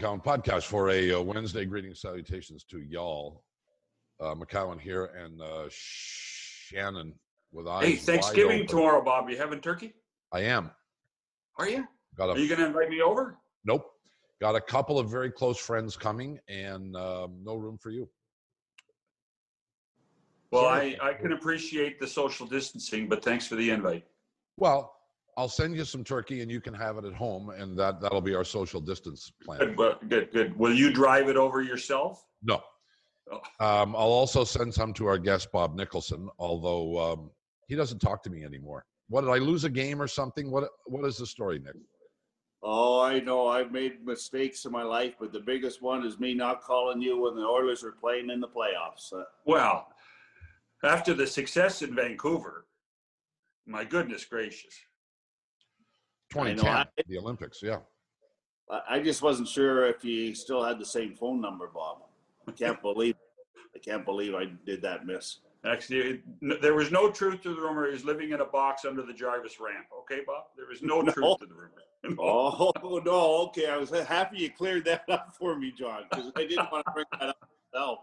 McCown podcast for a uh, Wednesday. Greetings, salutations to y'all. Uh, McCown here and uh, Shannon with eyes. Hey, Thanksgiving tomorrow, Bob. You having turkey? I am. Are you? Got Are you going to invite me over? nope. Got a couple of very close friends coming, and um, no room for you. Well, Sorry. I, I can appreciate the social distancing, but thanks for the invite. Well, I'll send you some turkey, and you can have it at home, and that that'll be our social distance plan. Good, well, good, good. Will you drive it over yourself? No. Oh. Um, I'll also send some to our guest Bob Nicholson, although um, he doesn't talk to me anymore. What did I lose a game or something? What What is the story, Nick? Oh, I know. I've made mistakes in my life, but the biggest one is me not calling you when the Oilers are playing in the playoffs. Uh, Well, after the success in Vancouver, my goodness gracious. 2010, I- the Olympics. Yeah. I- I just wasn't sure if you still had the same phone number, Bob. I can't believe. I can't believe I did that miss. Actually, there was no truth to the rumor he was living in a box under the Jarvis ramp. Okay, Bob? There was no, No. truth to the rumor. Oh no, okay. I was happy you cleared that up for me, John, because I didn't want to bring that up myself.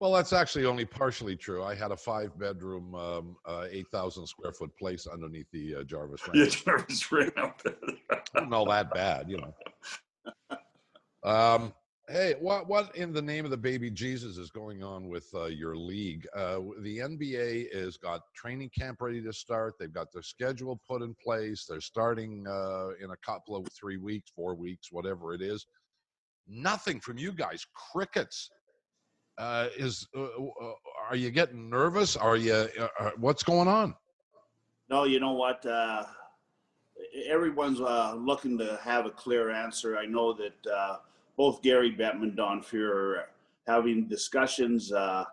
Well, that's actually only partially true. I had a five bedroom, um, uh, 8,000 square foot place underneath the uh, Jarvis Ranch. Yeah, Jarvis ramp. Not all that bad, you know. Um, hey, what what in the name of the baby Jesus is going on with uh, your league? Uh, the NBA has got training camp ready to start. They've got their schedule put in place. They're starting uh, in a couple of three weeks, four weeks, whatever it is. Nothing from you guys. Crickets. Uh, is uh, uh, are you getting nervous? Are you? Uh, uh, what's going on? No, you know what? Uh, everyone's uh, looking to have a clear answer. I know that uh, both Gary Bettman, Don Fehr are having discussions, uh,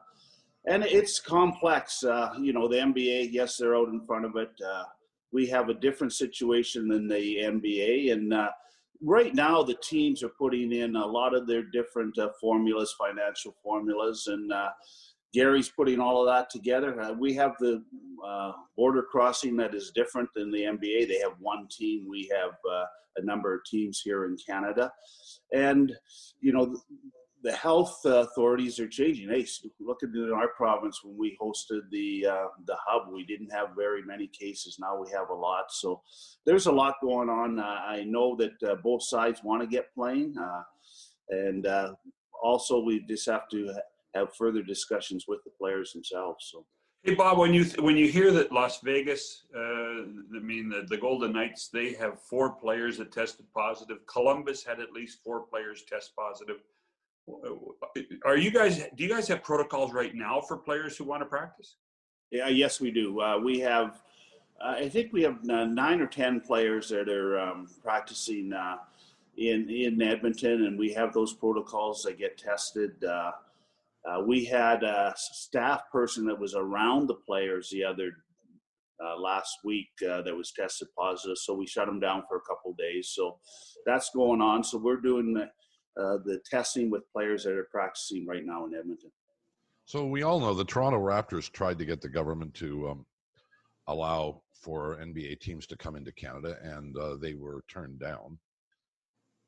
and it's complex. Uh, you know, the NBA, yes, they're out in front of it. Uh, we have a different situation than the NBA, and uh, right now the teams are putting in a lot of their different uh, formulas, financial formulas, and uh, Gary's putting all of that together. Uh, we have the uh, border crossing that is different than the NBA. They have one team. We have uh, a number of teams here in Canada, and you know the, health authorities are changing. Hey, look at in our province when we hosted the uh, the hub, we didn't have very many cases. Now we have a lot. So there's a lot going on. Uh, I know that uh, both sides want to get playing, uh, and uh, also we just have to have further discussions with the players themselves. So. Hey Bob, when you when you hear that Las Vegas, uh, I mean the, the Golden Knights, they have four players that tested positive. Columbus had at least four players test positive. Are you guys? Do you guys have protocols right now for players who want to practice? Yeah, yes, we do. Uh, we have, uh, I think we have nine or ten players that are um, practicing uh, in in Edmonton, and we have those protocols. They get tested. Uh, uh, we had a staff person that was around the players the other uh, last week that was tested positive, so we shut them down for a couple days. So that's going on. So we're doing uh, the testing with players that are practicing right now in Edmonton. So we all know the Toronto Raptors tried to get the government to um, allow for NBA teams to come into Canada, and uh, they were turned down.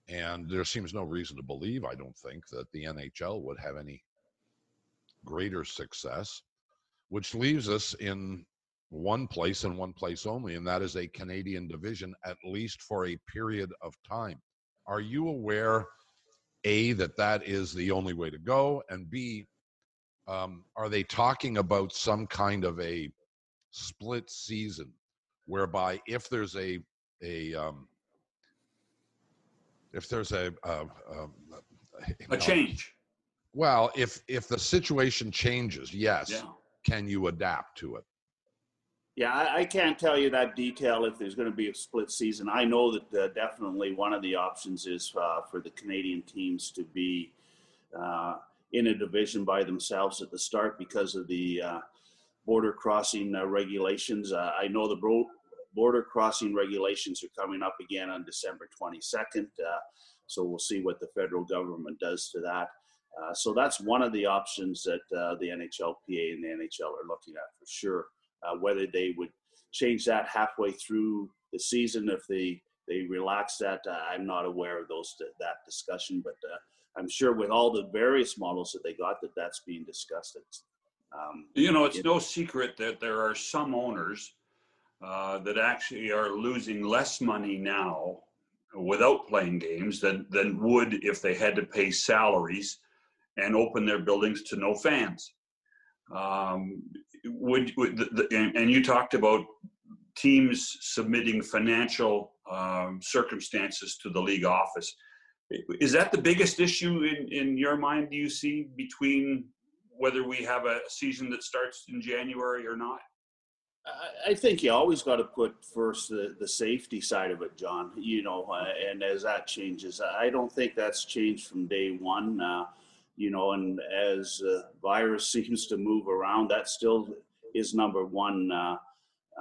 And there seems no reason to believe, I don't think, that the NHL would have any greater success, which leaves us in one place and one place only, and that is a Canadian division, at least for a period of time. Are you aware, A, that that is the only way to go, and B, um, are they talking about some kind of a split season whereby if there's a a um, if there's a, uh, um, A change. well if if the situation changes yes Yeah. can you adapt to it Yeah, I, I can't tell you that detail if there's going to be a split season. I know that uh, definitely one of the options is uh, for the Canadian teams to be uh, in a division by themselves at the start because of the uh, border crossing uh, regulations. Uh, I know the bro- border crossing regulations are coming up again on December 22nd. Uh, so we'll see what the federal government does to that. So that's one of the options that the NHLPA and the NHL are looking at for sure uh, whether they would change that halfway through the season if the they relaxed that. Uh, I'm not aware of those that discussion, but uh, I'm sure with all the various models that they got, that that's being discussed. It's, um, you know, it's it, no secret that there are some owners uh, that actually are losing less money now without playing games than than would if they had to pay salaries and open their buildings to no fans. Um, would, would the, the, and, and, you talked about teams submitting financial um, circumstances to the league office. Is that the biggest issue in, in your mind? Do you see between whether we have a season that starts in January or not? I think you always got to put first the, the safety side of it, John. You know, uh, and as that changes, I don't think that's changed from day one. Uh, you know, and as the virus seems to move around, that still is number one uh,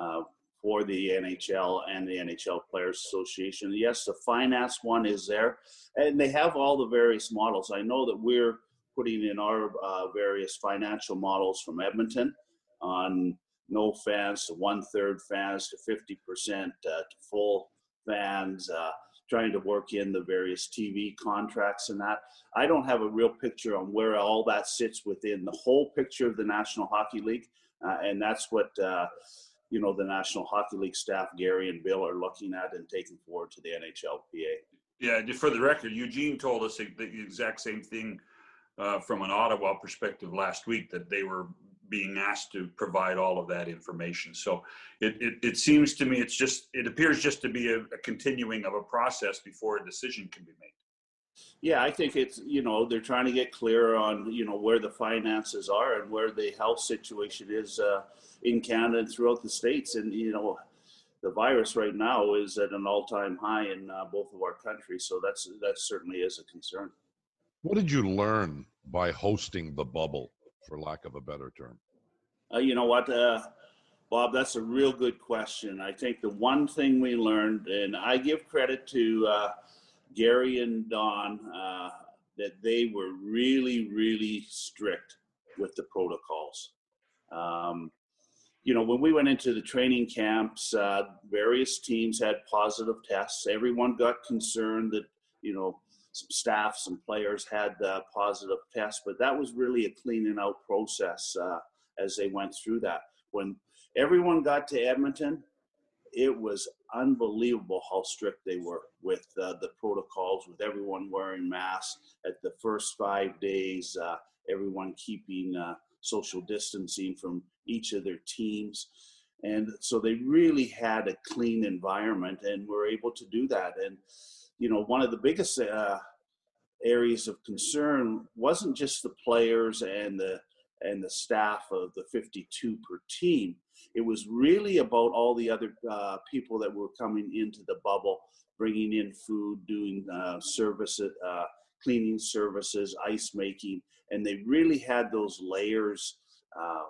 uh for the NHL and the NHL Players Association. Yes, the finance one is there, and they have all the various models. I know that we're putting in our uh, various financial models from Edmonton on no fans to one third fans to 50% uh, to full fans, uh, trying to work in the various TV contracts and that. I don't have a real picture on where all that sits within the whole picture of the National Hockey League. Uh, and that's what uh, you know the National Hockey League staff, Gary and Bill, are looking at and taking forward to the NHLPA. Yeah, for the record, Eugene told us the exact same thing uh, from an Ottawa perspective last week that they were being asked to provide all of that information. So it, it, it seems to me it's just it appears just to be a, a continuing of a process before a decision can be made. Yeah, I think it's you know they're trying to get clear on you know where the finances are and where the health situation is uh, in Canada and throughout the states, and you know the virus right now is at an all-time high in uh, both of our countries, so that's that certainly is a concern. What did you learn by hosting the bubble, for lack of a better term? Uh, you know what, uh, Bob? That's a real good question. I think the one thing we learned, and I give credit to uh, Gary and Don uh, that they were really, really strict with the protocols. Um, you know, when we went into the training camps, uh, various teams had positive tests. Everyone got concerned that, you know, some staff, some players had uh, positive tests, but that was really a cleaning out process uh, as they went through that. When everyone got to Edmonton, it was unbelievable how strict they were with uh, the protocols, with everyone wearing masks at the first five days, uh, everyone keeping uh, social distancing from each of their teams. And so they really had a clean environment and were able to do that. And, you know, one of the biggest uh, areas of concern wasn't just the players and the and the staff of the 52 per team. It was really about all the other uh, people that were coming into the bubble, bringing in food, doing uh, services, uh, cleaning services, ice making, and they really had those layers uh,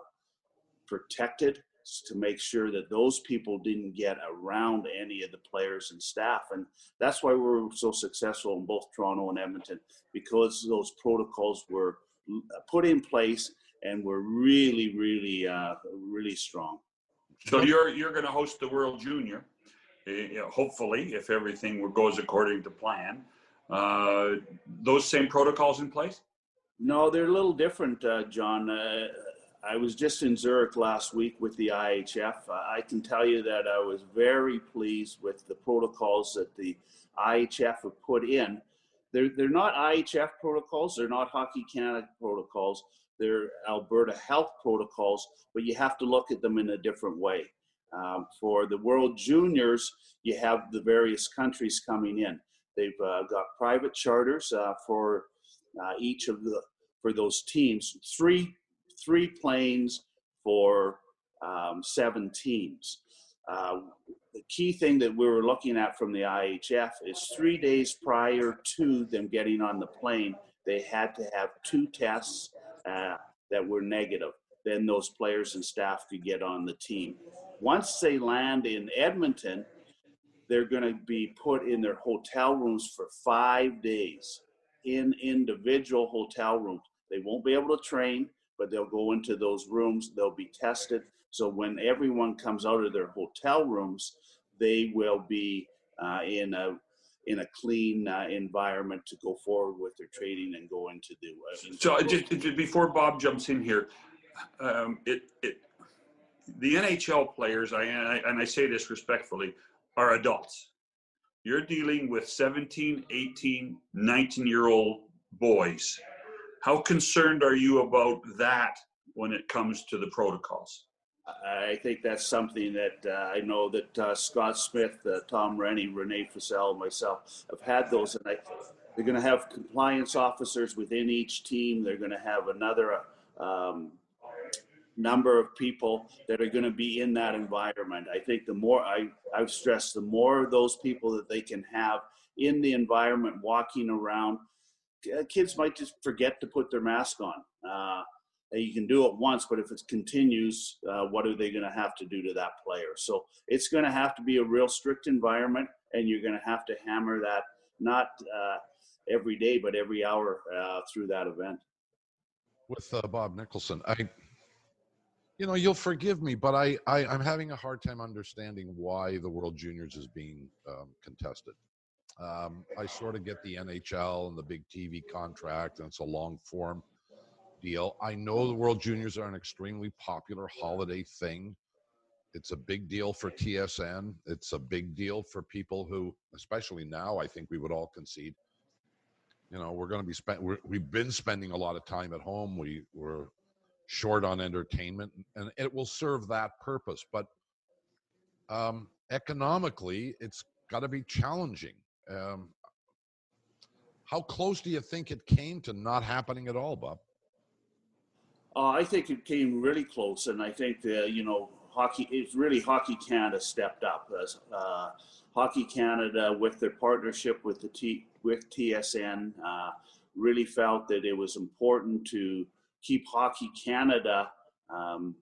protected to make sure that those people didn't get around any of the players and staff. And that's why we are so successful in both Toronto and Edmonton because those protocols were put in place and were really, really, uh, really strong. So you're you're going to host the World Junior, hopefully, if everything goes according to plan. Uh, those same protocols in place? No, they're a little different, uh, John. Uh, I was just in Zurich last week with the IIHF. I can tell you that I was very pleased with the protocols that the IIHF have put in. They're, they're not IIHF protocols, they're not Hockey Canada protocols, they're Alberta health protocols, but you have to look at them in a different way. Um, for the World Juniors, you have the various countries coming in. They've uh, got private charters uh, for uh, each of the for those teams. Three three planes for um, seven teams. Uh, the key thing that we were looking at from the IIHF is three days prior to them getting on the plane, they had to have two tests uh, that were negative. Then those players and staff could get on the team. Once they land in Edmonton, they're going to be put in their hotel rooms for five days in individual hotel rooms. They won't be able to train but they'll go into those rooms, they'll be tested. So when everyone comes out of their hotel rooms, they will be uh, in a in a clean uh, environment to go forward with their training and go into the. Uh, so just, just, before Bob jumps in here, um, it it the NHL players, I and, I and I say this respectfully, are adults. You're dealing with 17, 18, 19 year old boys. How concerned are you about that when it comes to the protocols? I think that's something that uh, I know that uh, Scott Smith, uh, Tom Renney, Rene Fasel, myself have had those, and I, they're going to have compliance officers within each team. They're going to have another um, number of people that are going to be in that environment. I think the more I, I've stressed, the more of those people that they can have in the environment, walking around. Kids might just forget to put their mask on. Uh, you can do it once, but if it continues, uh, what are they going to have to do to that player? So it's going to have to be a real strict environment, and you're going to have to hammer that not uh, every day, but every hour uh, through that event. With uh, Bob Nicholson, I, you know, you'll forgive me, but I, I am having a hard time understanding why the World Juniors is being um, contested. Um, I sort of get the NHL and the big TV contract, and it's a long form deal. I know the World Juniors are an extremely popular holiday thing. It's a big deal for TSN. It's a big deal for people who, especially now, I think we would all concede. You know, we're going to be spent. We've been spending a lot of time at home. We we're short on entertainment, and it will serve that purpose. But um, economically, it's got to be challenging. Um, how close do you think it came to not happening at all, Bob? Uh, I think it came really close, and I think the you know hockey. It's really Hockey Canada stepped up as uh, Hockey Canada with their partnership with the T with TSN uh, really felt that it was important to keep Hockey Canada, um,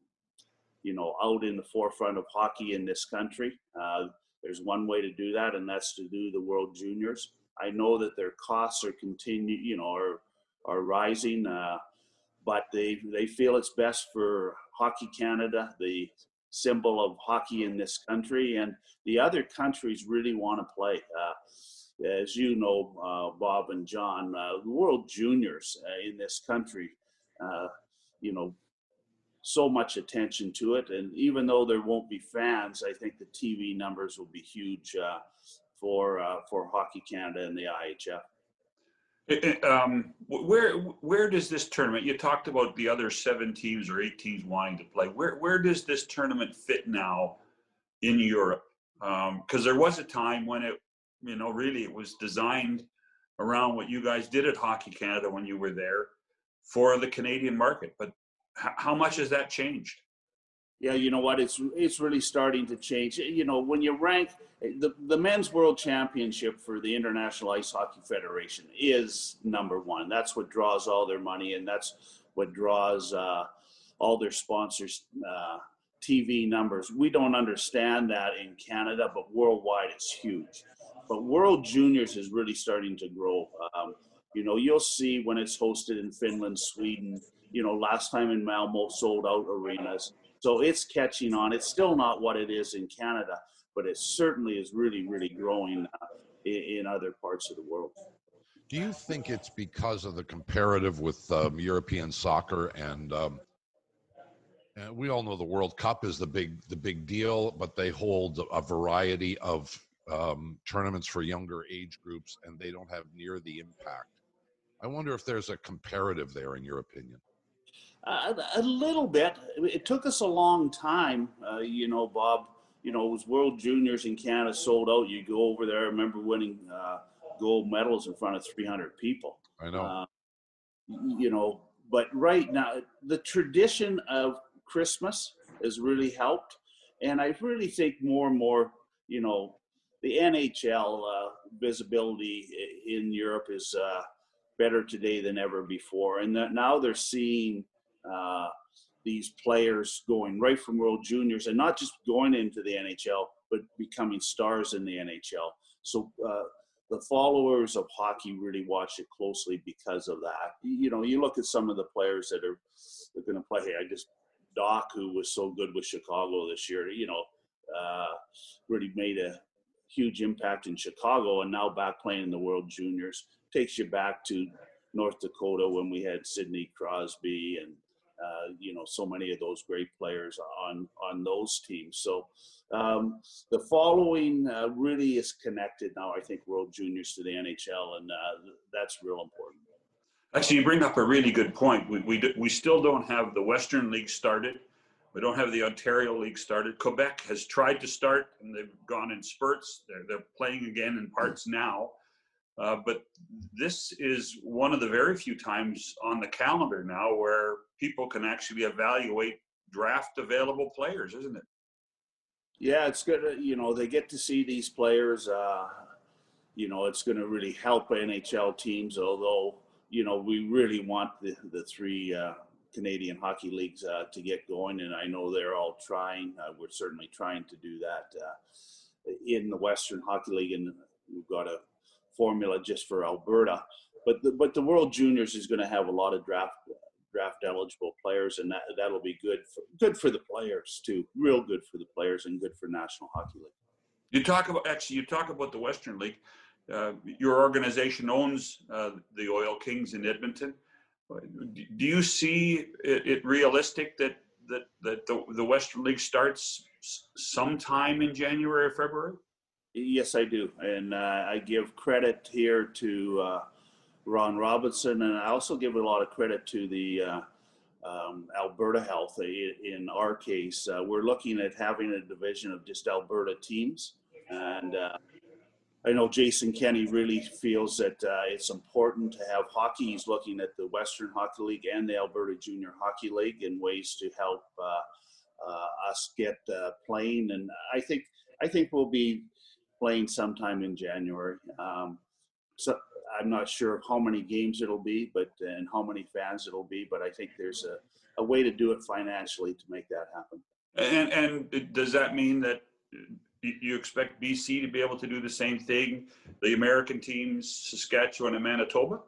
you know, out in the forefront of hockey in this country. There's one way to do that, and that's to do the World Juniors. I know that their costs are continue, you know, are are rising. Uh, but they they feel it's best for Hockey Canada, the symbol of hockey in this country, and the other countries really want to play. Uh, as you know, uh, Bob and John, uh, the World Juniors uh, in this country, uh, you know, so much attention to it, and even though there won't be fans, I think the TV numbers will be huge uh, for for Hockey Canada and the IIHF. It, um, where where does this tournament? You talked about the other seven teams or eight teams wanting to play. Where where does this tournament fit now in Europe? Because um, there was a time when it, you know, really it was designed around what you guys did at Hockey Canada when you were there for the Canadian market. But how much has that changed? Yeah, you know what? It's it's really starting to change. You know, when you rank the the men's world championship for the International Ice Hockey Federation is number one. That's what draws all their money, and that's what draws uh, all their sponsors' uh, TV numbers. We don't understand that in Canada, but worldwide it's huge. But World Juniors is really starting to grow. Um, you know, you'll see when it's hosted in Finland, Sweden. You know, last time in Malmo, sold out arenas so it's catching on. It's still not what it is in Canada, but it certainly is really, really growing uh, in, in, other parts of the world. Do you think it's because of the comparative with um, European soccer and, um, and we all know the World Cup is the big the big deal, but they hold a variety of um, tournaments for younger age groups, and they don't have near the impact. I wonder if there's a comparative there, in your opinion. Uh, a little bit. It took us a long time, uh, you know, Bob. You know, it was World Juniors in Canada sold out. You go over there. I remember winning uh, gold medals in front of 300 people. I know. Uh, you know, but right now, the tradition of Christmas has really helped. And I really think more and more, you know, the NHL uh, visibility in Europe is uh, better today than ever before. And that now they're seeing uh, these players going right from World Juniors and not just going into the NHL, but becoming stars in the NHL. So uh, the followers of hockey really watch it closely because of that. You know, you look at some of the players that are are going to play. Hey, I just Dach, who was so good with Chicago this year, you know, uh, really made a huge impact in Chicago, and now back playing in the World Juniors takes you back to North Dakota when we had Sidney Crosby and uh, you know so many of those great players on on those teams. So um, the following uh, really is connected now. I think World Juniors to the NHL, and uh, that's real important. Actually, you bring up a really good point. We we, do, we still don't have the Western League started. We don't have the Ontario League started. Quebec has tried to start, and they've gone in spurts. They're they're playing again in parts now. Uh, but this is one of the very few times on the calendar now where people can actually evaluate draft available players, isn't it? Yeah, it's good. You know, they get to see these players. Uh, you know, it's going to really help NHL teams. Although, you know, we really want the the three uh, Canadian hockey leagues uh, to get going, and I know they're all trying. Uh, we're certainly trying to do that uh, in the Western Hockey League, and we've got a formula just for Alberta. But the, but the World Juniors is going to have a lot of draft draft eligible players, and that that'll be good for good for the players too. Real good for the players and good for National Hockey League. You talk about actually, you talk about the Western League. Uh, your organization owns uh, the Oil Kings in Edmonton. Do you see it, it realistic that that that the, the Western League starts sometime in January or February? Yes, I do, and uh, I give credit here to uh, Ron Robinson, and I also give a lot of credit to the uh, um, Alberta Health. In our case, uh, we're looking at having a division of just Alberta teams, and uh, I know Jason Kenney really feels that uh, it's important to have hockey. He's looking at the Western Hockey League and the Alberta Junior Hockey League in ways to help us get playing, and I think I think we'll be playing sometime in January. Um, so I'm not sure how many games it'll be, but and how many fans it'll be. But I think there's a, a way to do it financially to make that happen. And and does that mean that you expect BC to be able to do the same thing? The American teams, Saskatchewan and Manitoba.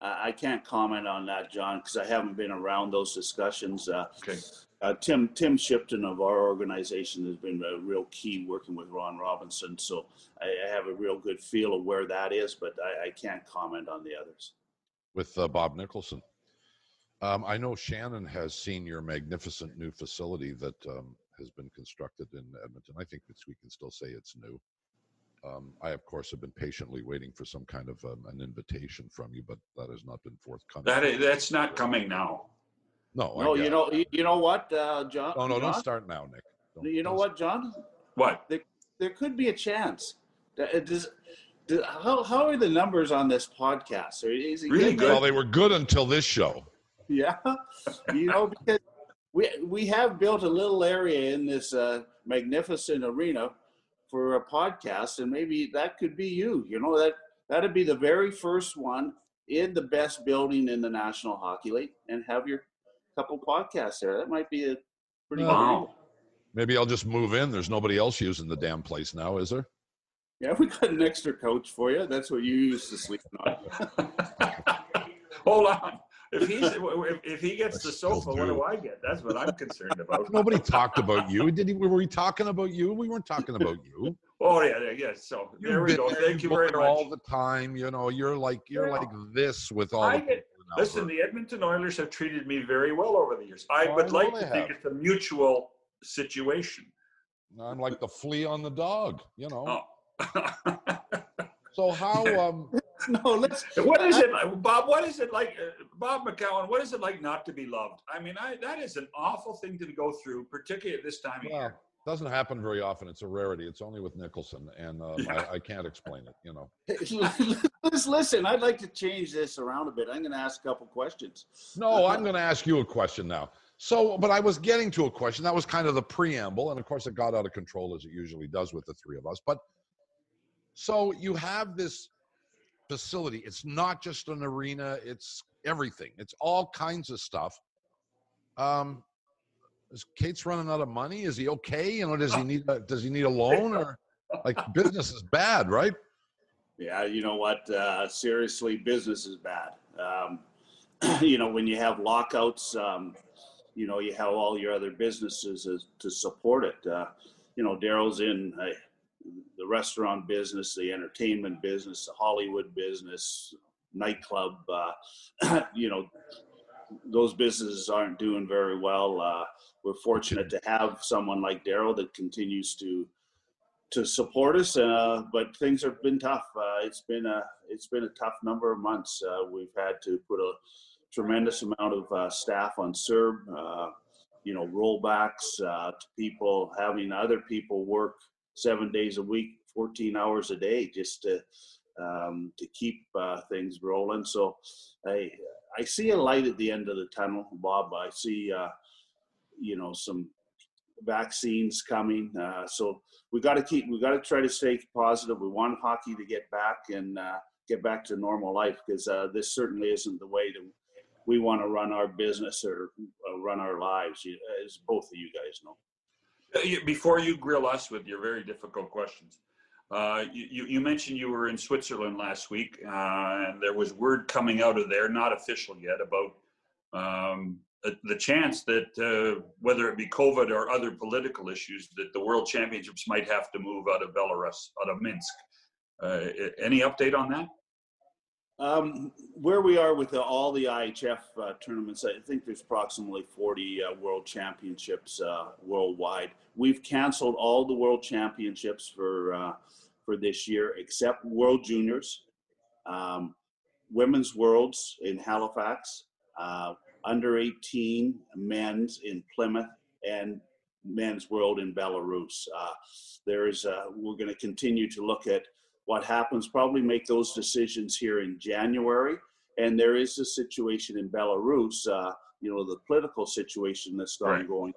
I can't comment on that, John, because I haven't been around those discussions. Uh, okay uh, Tim Tim Shipton of our organization has been a real key working with Ron Robinson. So I, I have a real good feel of where that is, but I, I can't comment on the others. With uh, Bob Nicholson, um, I know Shannon has seen your magnificent new facility that um, has been constructed in Edmonton. I think we can still say it's new. Um, I, of course, have been patiently waiting for some kind of um, an invitation from you, but that has not been forthcoming. That is, that's not coming now. No, no, you know, you know what, uh, John. No, no, John? don't start now, Nick. Don't, you know what, John? What? There, there could be a chance. Does, does, how how are the numbers on this podcast? Is it really good? Well, they were good until this show. Yeah, you know, because we we have built a little area in this uh, magnificent arena for a podcast, and maybe that could be you. You know that that'd be the very first one in the best building in the National Hockey League, and have your couple podcasts there. That might be a pretty wow. Maybe I'll just move in. There's nobody else using the damn place now, is there? Yeah, we got an extra couch for you. That's what you used to sleep on. Hold on. If he's if, if he gets the sofa, what do I get? That's what I'm concerned about. Nobody talked about you. Did he? Were we talking about you? We weren't talking about you. Oh yeah, yeah. So there we go. Thank you very much. All the time, you know, you're like you're yeah. like this with all. I get, Listen, the Edmonton Oilers have treated me very well over the years. I would I like to have. think it's a mutual situation. I'm like the flea on the dog, you know. Oh. so how? Um, no, let's. What is it, like, Bob? What is it like, uh, Bob McCown? What is it like not to be loved? I mean, I, that is an awful thing to go through, particularly at this time of year doesn't happen very often. It's a rarity. It's only with Nicholson, and um. I, I, can't explain it. You know. Listen, I'd like to change this around a bit. I'm going to ask a couple questions. No, I'm going to ask you a question now. So, but I was getting to a question. That was kind of the preamble, and of course, it got out of control as it usually does with the three of us. But so you have this facility. It's not just an arena. It's everything. It's all kinds of stuff. Um, is Katz running out of money? Is he okay? You know, does he need a, does he need a loan or like business is bad, right? Yeah, you know what? Uh, seriously, business is bad. Um, you know, when you have lockouts, um, you know, you have all your other businesses to support it. Uh, you know, Daryl's in the restaurant business, the entertainment business, the Hollywood business, nightclub. Uh, you know, those businesses aren't doing very well. Uh, we're fortunate to have someone like Daryl that continues to to support us. Uh, but things have been tough. Uh, it's been a it's been a tough number of months. Uh, we've had to put a tremendous amount of uh, staff on CERB. Uh, you know, rollbacks uh, to people having other people work seven days a week, 14 hours a day, just to um, to keep things rolling. So I I see a light at the end of the tunnel, Bob. I see you know some vaccines coming. Uh, so we got to keep, we got to try to stay positive. We want hockey to get back and uh, get back to normal life because uh, this certainly isn't the way that we want to run our business or uh, run our lives, as both of you guys know. Uh, before you grill us with your very difficult questions, uh, you, you, mentioned you were in Switzerland last week, and there was word coming out of there, not official yet, about um, the chance that uh, whether it be COVID or other political issues, that the World Championships might have to move out of Belarus, out of Minsk. Uh, any update on that? Um, where we are with the, all the IIHF uh, tournaments, I think there's approximately 40 uh, World Championships uh, worldwide. We've canceled all the World Championships for uh, for this year, except World Juniors, um, Women's Worlds in Halifax under 18 men's in Plymouth and men's world in Belarus. Uh, there's uh, we're going to continue to look at what happens. Probably make those decisions here in January. And there is a situation in Belarus. Uh, you know the political situation that's right. ongoing.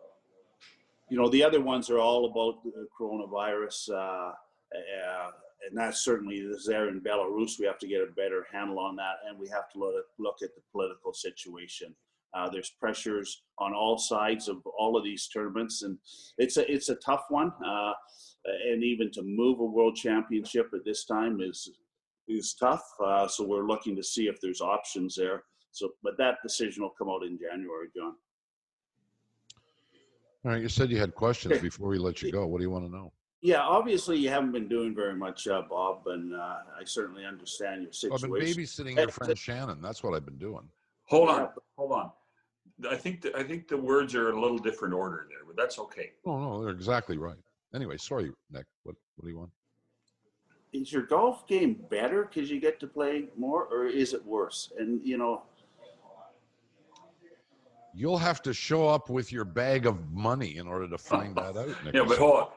You know the other ones are all about the coronavirus. Uh, uh, and that certainly is there in Belarus. We have to get a better handle on that, and we have to look, look at the political situation uh, there's pressures on all sides of all of these tournaments, and it's a it's a tough one. Uh, and even to move a world championship at this time is is tough. Uh, so we're looking to see if there's options there. So, but that decision will come out in January, John. All right, you said you had questions before we let you go. What do you want to know? Yeah, obviously you haven't been doing very much, uh, Bob, and uh, I certainly understand your situation. I've been babysitting your friend Shannon. That's what I've been doing. Hold on, hold on. I think the, I think the words are in a little different order there, but that's okay. Oh no, they're exactly right. Anyway, sorry, Nick. What what do you want? Is your golf game better because you get to play more, or is it worse? And you know, you'll have to show up with your bag of money in order to find that out. Nick. Yeah, but hold on.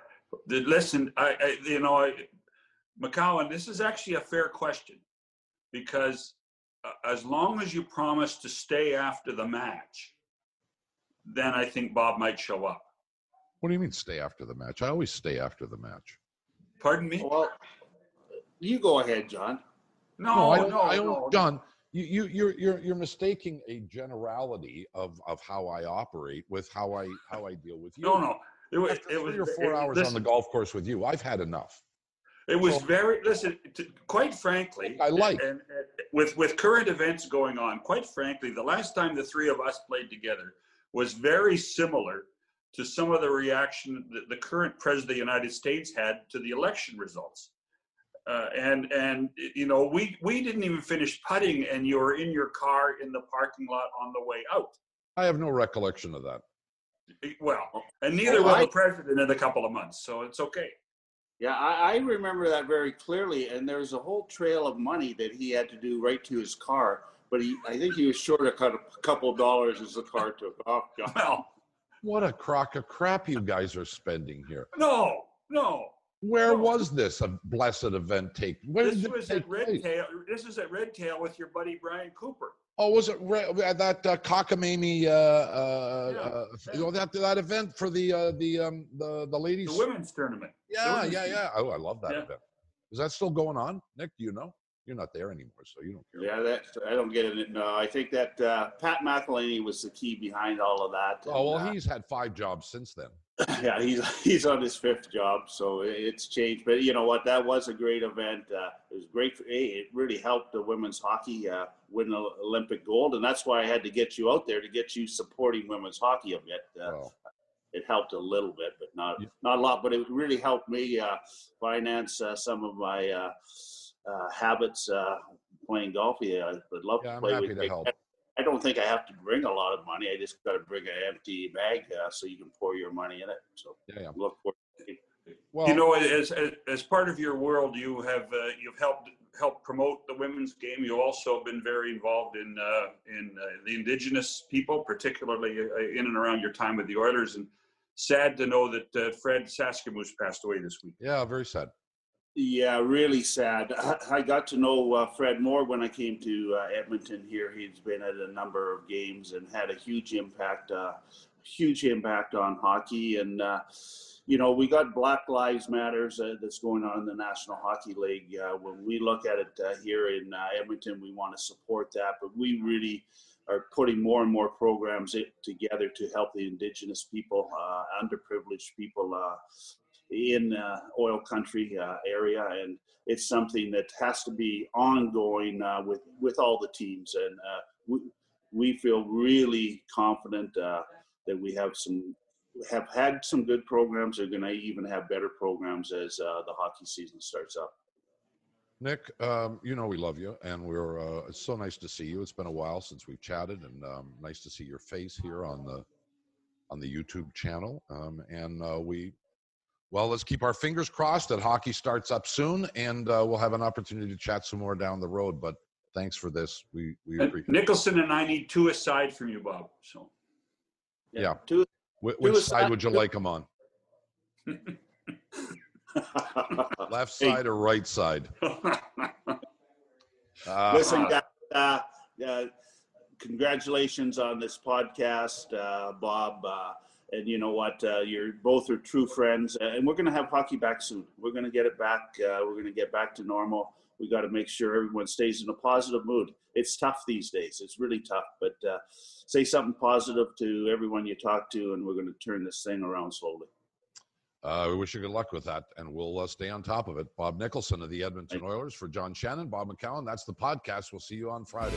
Listen, I, I you know, I, McCowan, this is actually a fair question because uh, as long as you promise to stay after the match, then I think Bob might show up. What do you mean stay after the match? I always stay after the match. Pardon me? Well, you go ahead, John. No, no, I don't, no, I don't no. John. You, you, you're, you're, you're mistaking a generality of, of how I operate with how I, how I deal with you. No, no. It was, After it was three or four it, hours on the golf course with you. I've had enough. It was so, very listen. To, quite frankly, I like and, and, with with current events going on. Quite frankly, the last time the three of us played together was very similar to some of the reaction that the current president of the United States had to the election results. Uh, and and you know we we didn't even finish putting, and you were in your car in the parking lot on the way out. I have no recollection of that. Well, and neither will the president in a couple of months, so it's okay. Yeah, I, I, remember that very clearly. And there's a whole trail of money that he had to do right to his car. But he, I think he was short a couple of dollars as the car took off. Well, what a crock of crap you guys are spending here. No, no. Where no. was this a blessed event take? Where this was at Red Tail. This is at Red Tail with your buddy Brian Cooper. Oh, was it uh, that uh, cockamamie? Uh, uh, yeah. uh, you know, that that event for the uh, the um, the the ladies the women's tournament. Yeah, yeah, yeah. Oh, I love that yeah. event. Is that still going on, Nick? Do you know? You're not there anymore, so you don't care. Yeah, that I don't get it. No, I think that uh, Pat McElhaney was the key behind all of that. And, oh well, he's had five jobs since then. yeah, he's he's on his fifth job, so it's changed. But you know what? That was a great event. Uh, it was great. For, it really helped the women's hockey uh, win the Olympic gold, and that's why I had to get you out there to get you supporting women's hockey a bit. Uh, it helped a little bit, but not Yeah. not a lot. But it really helped me uh, finance uh, some of my uh, uh, habits uh, playing golf. Yeah, I'd love Yeah, to I'm play happy with to you. help. I don't think I have to bring a lot of money. I just got to bring an empty bag uh, so you can pour your money in it. So Yeah, yeah. look for Well, you know, as, as as part of your world, you have uh, you've helped helped promote the women's game. You've also been very involved in uh, in uh, the indigenous people, particularly uh, in and around your time with the Oilers. And sad to know that uh, Fred Sasakamoose passed away this week. yeah, very sad. Yeah, really sad. I- got to know uh, Fred Moore when I came to uh, Edmonton here. He's been at a number of games and had a huge impact, uh, huge impact on hockey. And, uh, you know, we got Black Lives Matters uh, that's going on in the National Hockey League. Uh, when we look at it here in Edmonton, we want to support that, but we really are putting more and more programs together to help the Indigenous people, uh, underprivileged people uh, in uh, oil country uh, area, and it's something that has to be ongoing uh, with with all the teams. And uh, we we feel really confident uh, that we have some have had some good programs. Are going to even have better programs as uh, the hockey season starts up. Nick, um, you know we love you, and we're. It's so nice to see you. It's been a while since we've chatted, and um, nice to see your face here on the on the YouTube channel. Um, and uh, we, well, let's keep our fingers crossed that hockey starts up soon, and uh, we'll have an opportunity to chat some more down the road. But thanks for this. We we And appreciate. Nicholson and I need two aside from you, Bob. So Yeah. Two- Wh- do which a side side- would you like them on? Left Hey. side or right side? Uh, Listen, guys, uh, uh, congratulations on this podcast, uh, Bob. And you know what? Uh, you're both are true friends, uh, and we're going to have hockey back soon. We're going to get it back. Uh, we're going to get back to normal. We got to make sure everyone stays in a positive mood. It's tough these days. It's really tough, but uh, say something positive to everyone you talk to, and we're going to turn this thing around slowly. Uh, we wish you good luck with that, and we'll uh, stay on top of it. Bob Nicholson of the Edmonton Oilers for John Shannon, Bob McCown. That's the podcast. We'll see you on Friday.